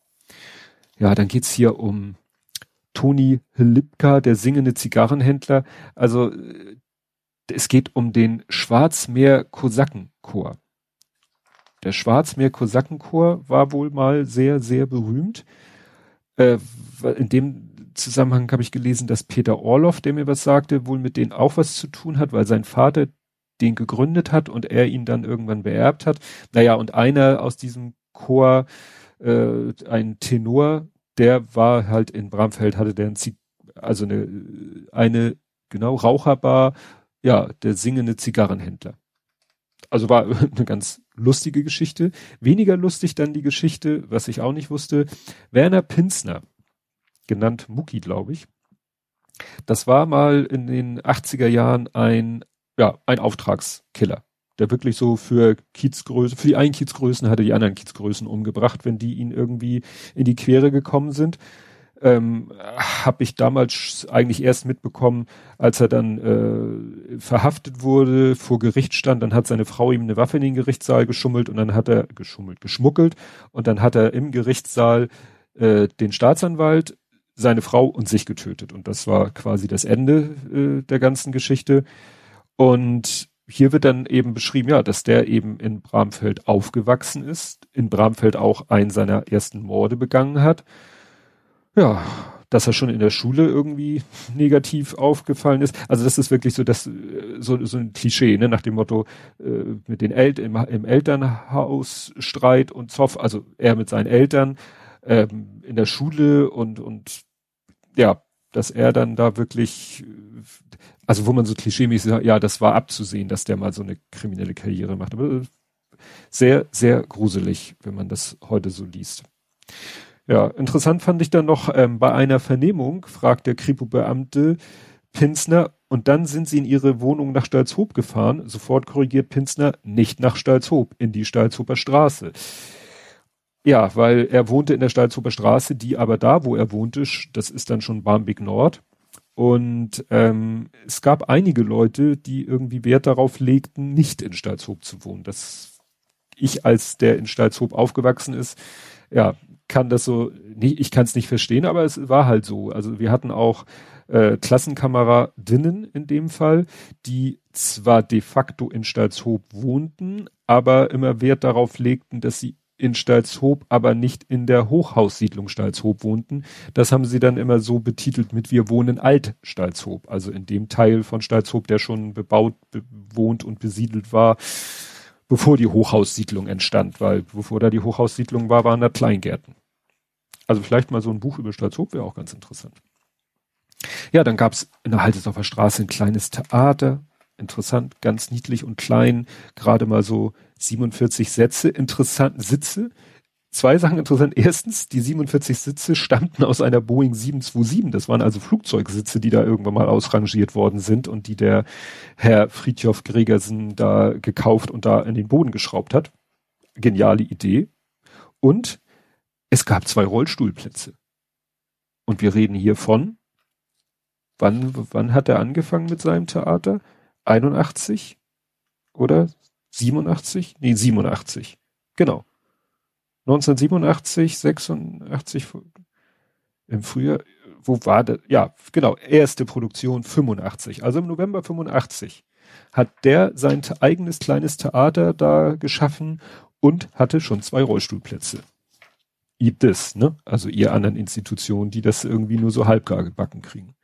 Ja, dann geht's hier um Toni Lipka, der singende Zigarrenhändler. Also äh, es geht um den Schwarzmeer-Kosakenchor. Der Schwarzmeer-Kosakenchor war wohl mal sehr, sehr berühmt. Äh, in dem Zusammenhang habe ich gelesen, dass Peter Orloff, der mir was sagte, wohl mit denen auch was zu tun hat, weil sein Vater den gegründet hat und er ihn dann irgendwann beerbt hat. Naja, und einer aus diesem Chor, äh, ein Tenor, der war halt in Bramfeld, hatte der ein also eine, eine, genau, Raucherbar ja, der singende Zigarrenhändler. Also war eine ganz lustige Geschichte. Weniger lustig dann die Geschichte, was ich auch nicht wusste. Werner Pinsner, genannt Mucki, glaube ich. Das war mal in den 80er Jahren ein, ja, ein Auftragskiller, der wirklich so für Kiezgrößen, für die einen Kiezgrößen hatte die anderen Kiezgrößen umgebracht, wenn die ihn irgendwie in die Quere gekommen sind ähm, habe ich damals eigentlich erst mitbekommen, als er dann äh, verhaftet wurde, vor Gericht stand, dann hat seine Frau ihm eine Waffe in den Gerichtssaal geschummelt und dann hat er geschummelt, geschmuggelt und dann hat er im Gerichtssaal äh, den Staatsanwalt, seine Frau und sich getötet und das war quasi das Ende äh, der ganzen Geschichte. Und hier wird dann eben beschrieben, ja, dass der eben in Bramfeld aufgewachsen ist, in Bramfeld auch einen seiner ersten Morde begangen hat ja, dass er schon in der Schule irgendwie negativ aufgefallen ist. Also das ist wirklich so das so, so ein Klischee, ne, nach dem Motto äh, mit den Eltern im, im Elternhaus Streit und Zoff, also er mit seinen Eltern ähm, in der Schule und und ja, dass er dann da wirklich, also wo man so klischeemäßig sagt, ja, das war abzusehen, dass der mal so eine kriminelle Karriere macht. Aber sehr, sehr gruselig, wenn man das heute so liest. Ja, interessant fand ich dann noch, ähm, bei einer Vernehmung fragt der Kripo-Beamte Pinsner, und dann sind sie in ihre Wohnung nach Stalzhoop gefahren. Sofort korrigiert Pinsner, nicht nach Stalzhoop, in die Stalzhoper Straße. Ja, weil er wohnte in der Stalzhoper Straße, die aber da, wo er wohnte, das ist dann schon Barmbek Nord. Und ähm, es gab einige Leute, die irgendwie Wert darauf legten, nicht in Stalzhoop zu wohnen. Das ich als der in Stalzhoop aufgewachsen ist, ja, kann das so, nicht, ich kann es nicht verstehen, aber es war halt so. Also wir hatten auch äh, Klassenkameradinnen in dem Fall, die zwar de facto in Stalzhoop wohnten, aber immer Wert darauf legten, dass sie in Stalzhoop, aber nicht in der Hochhaussiedlung Stalzhoop wohnten. Das haben sie dann immer so betitelt mit Wir wohnen alt Stalzhoop, also in dem Teil von Stalzhoop, der schon bebaut, bewohnt und besiedelt war, bevor die Hochhaussiedlung entstand, weil bevor da die Hochhaussiedlung war, waren da Kleingärten. Also vielleicht mal so ein Buch über Stalzhoop wäre auch ganz interessant. Ja, dann gab's in der Haltesdorfer Straße ein kleines Theater, interessant, ganz niedlich und klein, gerade mal so 47 Sätze, interessant Sitze. Zwei Sachen interessant. Erstens, die 47 Sitze stammten aus einer Boeing 727. Das waren also Flugzeugsitze, die da irgendwann mal ausrangiert worden sind und die der Herr Friedhof Gregersen da gekauft und da in den Boden geschraubt hat. Geniale Idee. Und es gab zwei Rollstuhlplätze. Und wir reden hier von, wann, wann hat er angefangen mit seinem Theater? 81 oder 87? Nee, 87. Genau. 1987, 86 im Frühjahr, wo war das? Ja, genau, erste Produktion 85. Also im November 85 hat der sein eigenes kleines Theater da geschaffen und hatte schon zwei Rollstuhlplätze. This, ne? Also ihr anderen Institutionen, die das irgendwie nur so halbgar gebacken kriegen.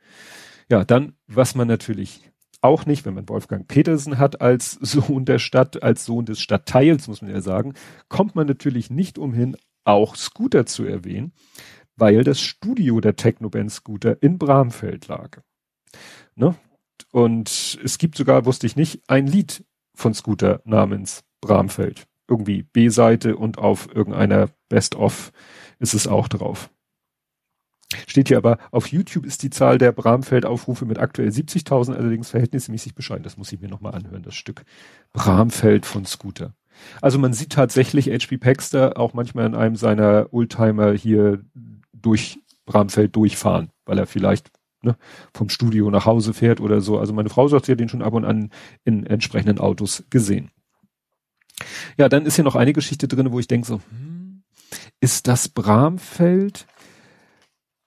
Ja, dann, was man natürlich auch nicht, wenn man Wolfgang Petersen hat als Sohn der Stadt, als Sohn des Stadtteils, muss man ja sagen, kommt man natürlich nicht umhin, auch Scooter zu erwähnen, weil das Studio der Technoband Scooter in Bramfeld lag. Ne? Und es gibt sogar, wusste ich nicht, ein Lied von Scooter namens Bramfeld. Irgendwie B-Seite und auf irgendeiner Best-of ist es auch drauf. Steht hier aber, auf YouTube ist die Zahl der Bramfeld-Aufrufe mit aktuell 70.000 allerdings verhältnismäßig bescheiden. Das muss ich mir nochmal anhören, das Stück. Bramfeld von Scooter. Also man sieht tatsächlich H.P. Paxter auch manchmal in einem seiner Oldtimer hier durch Bramfeld durchfahren, weil er vielleicht ne, vom Studio nach Hause fährt oder so. Also meine Frau sagt, sie hat den schon ab und an in entsprechenden Autos gesehen. Ja, dann ist hier noch eine Geschichte drin, wo ich denke so, hm, ist das Bramfeld?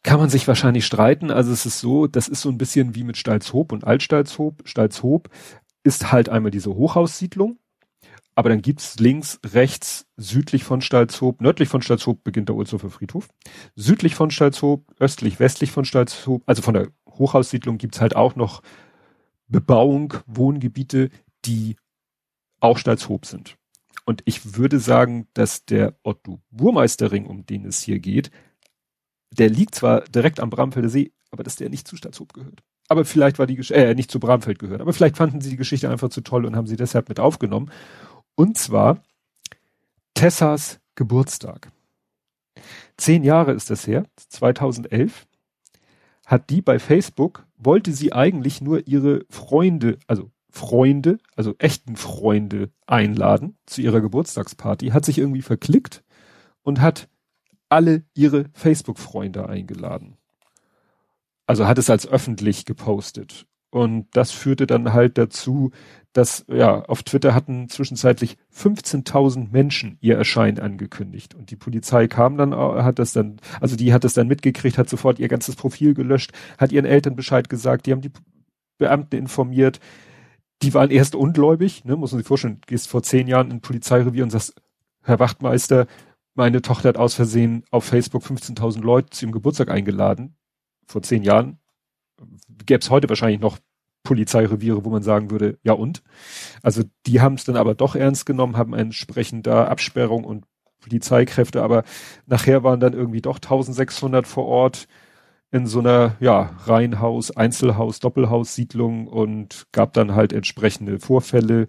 Kann man sich wahrscheinlich streiten. Also es ist so, das ist so ein bisschen wie mit Stalzhoop und Altstalzhoop. Stalzhoop ist halt einmal diese Hochhaussiedlung. Aber dann gibt's links, rechts, südlich von Stalzhoop, nördlich von Stalzhoop beginnt der Ulshofer Friedhof. Südlich von Stalzhoop, östlich, westlich von Stalzhoop, also von der Hochhaussiedlung gibt's halt auch noch Bebauung, Wohngebiete, die auch Stalzhoop sind. Und ich würde sagen, dass der Otto Burmeisterring, um den es hier geht, der liegt zwar direkt am Bramfelder See, aber dass der nicht zu Stadthof gehört. Aber vielleicht war die Geschichte, äh, nicht zu Bramfeld gehört, aber vielleicht fanden sie die Geschichte einfach zu toll und haben sie deshalb mit aufgenommen. Und zwar Tessas Geburtstag. Zehn Jahre ist das her, 2011, hat die bei Facebook, wollte sie eigentlich nur ihre Freunde, also Freunde, also echten Freunde einladen zu ihrer Geburtstagsparty, hat sich irgendwie verklickt und hat alle ihre Facebook-Freunde eingeladen. Also hat es als öffentlich gepostet. Und das führte dann halt dazu, dass, ja, auf Twitter hatten zwischenzeitlich 15.000 Menschen ihr Erscheinen angekündigt. Und die Polizei kam dann, hat das dann, also die hat das dann mitgekriegt, hat sofort ihr ganzes Profil gelöscht, hat ihren Eltern Bescheid gesagt, die haben die Beamten informiert. Die waren erst ungläubig, ne, muss man sich vorstellen, gehst vor zehn Jahren in Polizeirevier und sagst, Herr Wachtmeister, meine Tochter hat aus Versehen auf Facebook 15.000 Leute zu ihrem Geburtstag eingeladen. Vor zehn Jahren. Gäbe es heute wahrscheinlich noch Polizeireviere, wo man sagen würde, ja und? Also die haben es dann aber doch ernst genommen, haben entsprechend da Absperrung und Polizeikräfte, aber nachher waren dann irgendwie doch 1600 vor Ort in so einer, ja, Reihenhaus, Einzelhaus, Doppelhaussiedlung und gab dann halt entsprechende Vorfälle.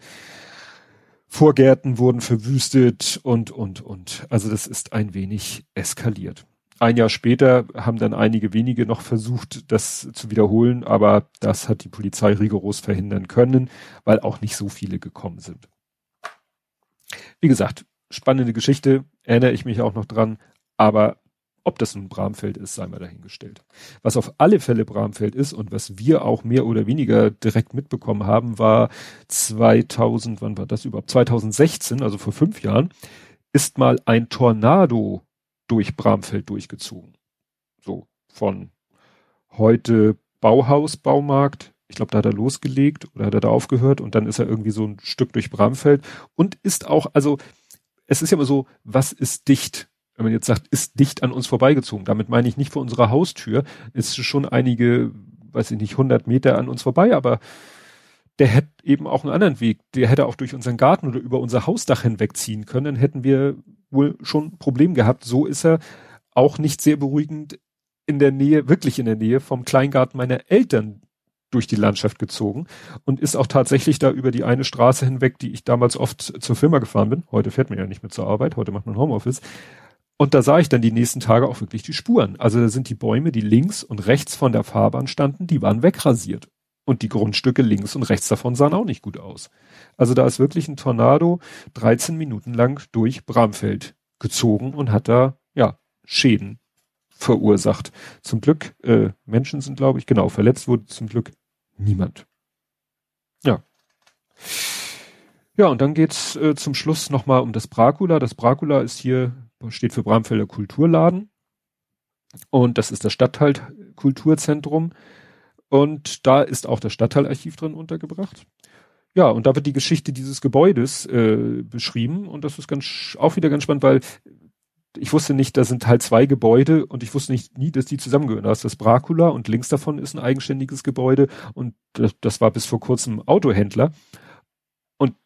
Vorgärten wurden verwüstet und, und, und. Also das ist ein wenig eskaliert. Ein Jahr später haben dann einige wenige noch versucht, das zu wiederholen, aber das hat die Polizei rigoros verhindern können, weil auch nicht so viele gekommen sind. Wie gesagt, spannende Geschichte, erinnere ich mich auch noch dran, aber ob das nun Bramfeld ist, sei mal dahingestellt. Was auf alle Fälle Bramfeld ist und was wir auch mehr oder weniger direkt mitbekommen haben, war 2000, wann war das überhaupt? 2016, also vor fünf Jahren, ist mal ein Tornado durch Bramfeld durchgezogen. So von heute Bauhaus, Baumarkt. Ich glaube, da hat er losgelegt oder hat er da aufgehört und dann ist er irgendwie so ein Stück durch Bramfeld und ist auch, also es ist ja immer so, was ist dicht? Wenn man jetzt sagt, ist dicht an uns vorbeigezogen. Damit meine ich nicht vor unserer Haustür. Ist schon einige, weiß ich nicht, 100 Meter an uns vorbei, aber der hätte eben auch einen anderen Weg. Der hätte auch durch unseren Garten oder über unser Hausdach hinwegziehen können. Dann hätten wir wohl schon ein Problem gehabt. So ist er auch nicht sehr beruhigend in der Nähe, wirklich in der Nähe vom Kleingarten meiner Eltern durch die Landschaft gezogen und ist auch tatsächlich da über die eine Straße hinweg, die ich damals oft zur Firma gefahren bin. Heute fährt man ja nicht mehr zur Arbeit, heute macht man Homeoffice. Und da sah ich dann die nächsten Tage auch wirklich die Spuren. Also da sind die Bäume, die links und rechts von der Fahrbahn standen, die waren wegrasiert. Und die Grundstücke links und rechts davon sahen auch nicht gut aus. Also da ist wirklich ein Tornado 13 Minuten lang durch Bramfeld gezogen und hat da, ja, Schäden verursacht. Zum Glück, äh, Menschen sind, glaube ich, genau, verletzt wurde zum Glück niemand. Ja. Ja, und dann geht's äh, zum Schluss nochmal um das Bracula. Das Bracula ist hier, steht für Bramfelder Kulturladen. Und das ist das Stadtteil Kulturzentrum. Und da ist auch das Stadtteilarchiv drin untergebracht. Ja, und da wird die Geschichte dieses Gebäudes äh, beschrieben. Und das ist ganz auch wieder ganz spannend, weil ich wusste nicht, da sind halt zwei Gebäude und ich wusste nicht nie, dass die zusammengehören. Da ist das Bracula und links davon ist ein eigenständiges Gebäude und das, das war bis vor kurzem Autohändler.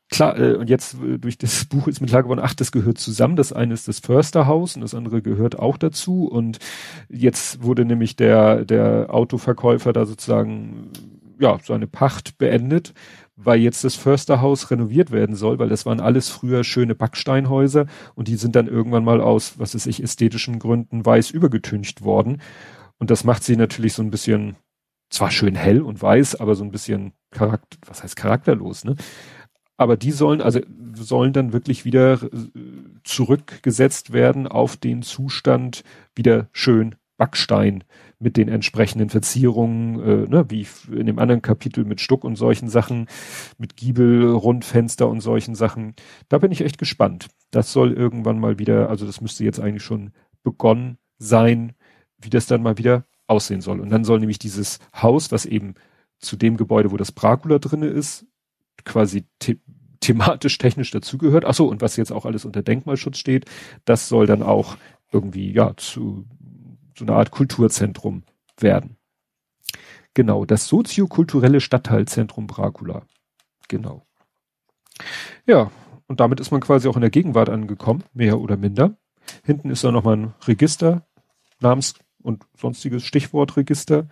Klar, äh, und jetzt äh, durch das Buch ist mir klar geworden, ach, das gehört zusammen. Das eine ist das Försterhaus und das andere gehört auch dazu. Und jetzt wurde nämlich der, der Autoverkäufer da sozusagen, ja, seine Pacht beendet weil jetzt das Försterhaus renoviert werden soll, weil das waren alles früher schöne Backsteinhäuser und die sind dann irgendwann mal aus, was weiß ich, ästhetischen Gründen weiß übergetüncht worden. Und das macht sie natürlich so ein bisschen, zwar schön hell und weiß, aber so ein bisschen charakter, was heißt charakterlos, ne? Aber die sollen, also sollen dann wirklich wieder äh, zurückgesetzt werden auf den Zustand wieder schön Backstein mit den entsprechenden Verzierungen, äh, ne, wie in dem anderen Kapitel mit Stuck und solchen Sachen, mit Giebel, Rundfenster und solchen Sachen. Da bin ich echt gespannt. Das soll irgendwann mal wieder, also das müsste jetzt eigentlich schon begonnen sein, wie das dann mal wieder aussehen soll. Und dann soll nämlich dieses Haus, was eben zu dem Gebäude, wo das Bracula drinne ist, quasi the thematisch, technisch dazugehört. Ach so, und was jetzt auch alles unter Denkmalschutz steht, das soll dann auch irgendwie, ja, zu so eine Art Kulturzentrum werden. Genau, das soziokulturelle Stadtteilzentrum Dracula. Genau. Ja, und damit ist man quasi auch in der Gegenwart angekommen, mehr oder minder. Hinten ist da nochmal ein Register, Namens- und sonstiges Stichwortregister.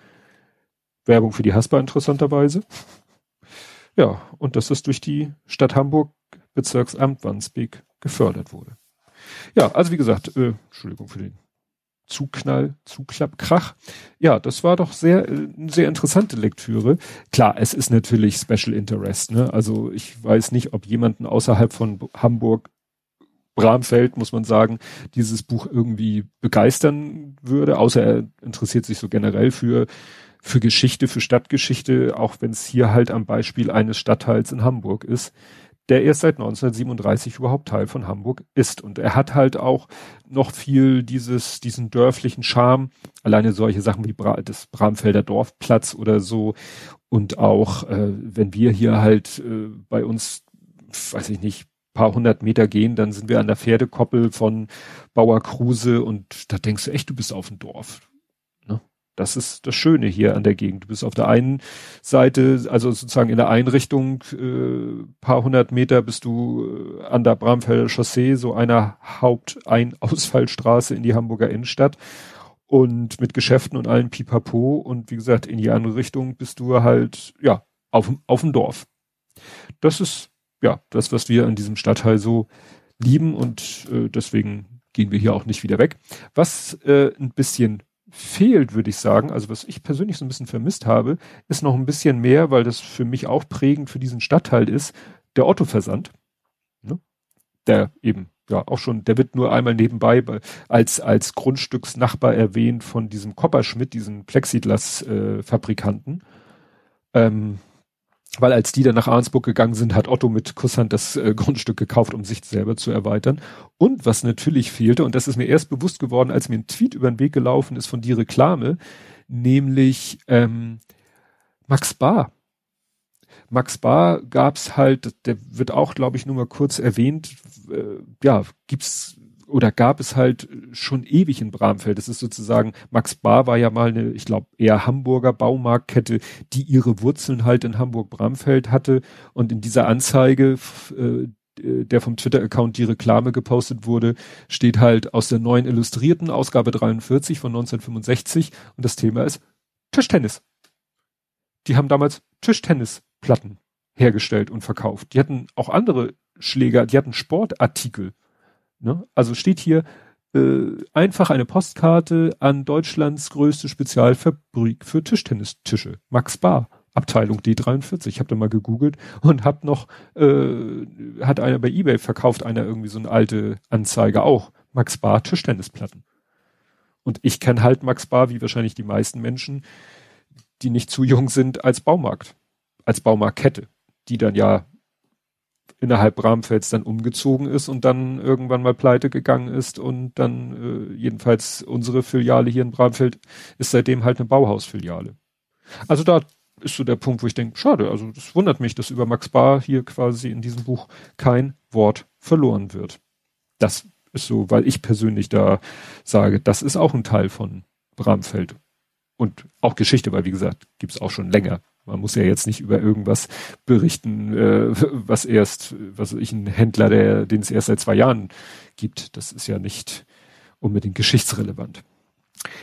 Werbung für die Haspa interessanterweise. Ja, und dass das durch die Stadt Hamburg Bezirksamt Wandsbek gefördert wurde. Ja, also wie gesagt, äh, Entschuldigung für den Zuknall, Zuklapp, Krach. Ja, das war doch sehr, äh, sehr interessante Lektüre. Klar, es ist natürlich Special Interest, ne? Also ich weiß nicht, ob jemanden außerhalb von Hamburg Bramfeld, muss man sagen, dieses Buch irgendwie begeistern würde, außer er interessiert sich so generell für, für Geschichte, für Stadtgeschichte, auch wenn es hier halt am Beispiel eines Stadtteils in Hamburg ist der erst seit 1937 überhaupt Teil von Hamburg ist. Und er hat halt auch noch viel dieses, diesen dörflichen Charme, alleine solche Sachen wie Bra das Bramfelder Dorfplatz oder so. Und auch, äh, wenn wir hier halt äh, bei uns, weiß ich nicht, paar hundert Meter gehen, dann sind wir an der Pferdekoppel von Bauer Kruse und da denkst du echt, du bist auf dem Dorf. Das ist das Schöne hier an der Gegend. Du bist auf der einen Seite, also sozusagen in der Einrichtung, äh, paar hundert Meter bist du äh, an der Bramfelder Chaussee, so einer Haupteinausfallstraße in die Hamburger Innenstadt und mit Geschäften und allen Pipapo und wie gesagt, in die andere Richtung bist du halt, ja, auf, auf dem Dorf. Das ist, ja, das, was wir an diesem Stadtteil so lieben und äh, deswegen gehen wir hier auch nicht wieder weg. Was äh, ein bisschen fehlt, würde ich sagen, also was ich persönlich so ein bisschen vermisst habe, ist noch ein bisschen mehr, weil das für mich auch prägend für diesen Stadtteil ist, der Otto-Versand. Ne? Der eben, ja, auch schon, der wird nur einmal nebenbei als, als Grundstücksnachbar erwähnt von diesem Kopperschmidt, diesen Plexiglas-Fabrikanten. Äh, ähm, weil als die dann nach Arnsburg gegangen sind, hat Otto mit Kusshand das äh, Grundstück gekauft, um sich selber zu erweitern. Und was natürlich fehlte, und das ist mir erst bewusst geworden, als mir ein Tweet über den Weg gelaufen ist von die Reklame, nämlich ähm, Max Bar. Max Bar gab's halt, der wird auch, glaube ich, nur mal kurz erwähnt. Äh, ja, gibt's oder gab es halt schon ewig in Bramfeld. Das ist sozusagen, Max Bar war ja mal eine, ich glaube, eher Hamburger Baumarktkette, die ihre Wurzeln halt in Hamburg-Bramfeld hatte. Und in dieser Anzeige, äh, der vom Twitter-Account die Reklame gepostet wurde, steht halt aus der neuen Illustrierten Ausgabe 43 von 1965 und das Thema ist Tischtennis. Die haben damals Tischtennisplatten hergestellt und verkauft. Die hatten auch andere Schläger, die hatten Sportartikel Ne? Also steht hier äh, einfach eine Postkarte an Deutschlands größte Spezialfabrik für Tischtennistische, Max Bar. Abteilung D43. Ich habe da mal gegoogelt und hab noch, äh, hat einer bei Ebay verkauft, einer irgendwie so eine alte Anzeige auch. Max Bar Tischtennisplatten. Und ich kenne halt Max Bar, wie wahrscheinlich die meisten Menschen, die nicht zu jung sind, als Baumarkt. Als Baumarktkette, die dann ja innerhalb Bramfelds dann umgezogen ist und dann irgendwann mal pleite gegangen ist und dann äh, jedenfalls unsere Filiale hier in Bramfeld ist seitdem halt eine Bauhausfiliale. Also da ist so der Punkt, wo ich denke, schade, also das wundert mich, dass über Max Bar hier quasi in diesem Buch kein Wort verloren wird. Das ist so, weil ich persönlich da sage, das ist auch ein Teil von Bramfeld. Und auch Geschichte, weil wie gesagt, gibt's auch schon länger. Man muss ja jetzt nicht über irgendwas berichten, äh, was erst, was ich ein Händler, der, den es erst seit zwei Jahren gibt. Das ist ja nicht unbedingt geschichtsrelevant.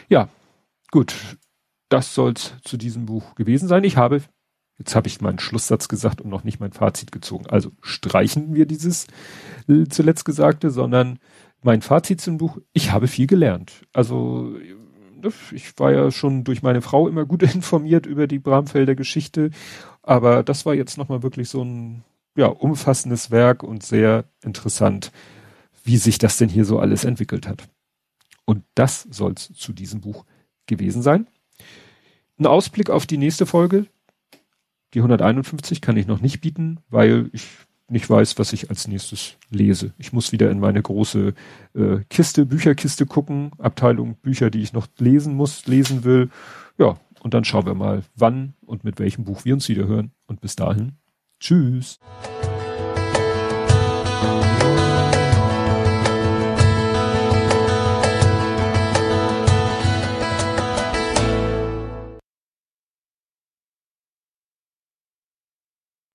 Ja, gut. Das soll's zu diesem Buch gewesen sein. Ich habe, jetzt habe ich meinen Schlusssatz gesagt und noch nicht mein Fazit gezogen. Also streichen wir dieses äh, zuletzt Gesagte, sondern mein Fazit zum Buch, ich habe viel gelernt. Also ich war ja schon durch meine Frau immer gut informiert über die Bramfelder Geschichte, aber das war jetzt nochmal wirklich so ein ja, umfassendes Werk und sehr interessant, wie sich das denn hier so alles entwickelt hat. Und das soll es zu diesem Buch gewesen sein. Ein Ausblick auf die nächste Folge, die 151, kann ich noch nicht bieten, weil ich nicht weiß, was ich als nächstes lese. Ich muss wieder in meine große äh, Kiste, Bücherkiste gucken, Abteilung Bücher, die ich noch lesen muss, lesen will. Ja, und dann schauen wir mal, wann und mit welchem Buch wir uns wieder hören. Und bis dahin, tschüss.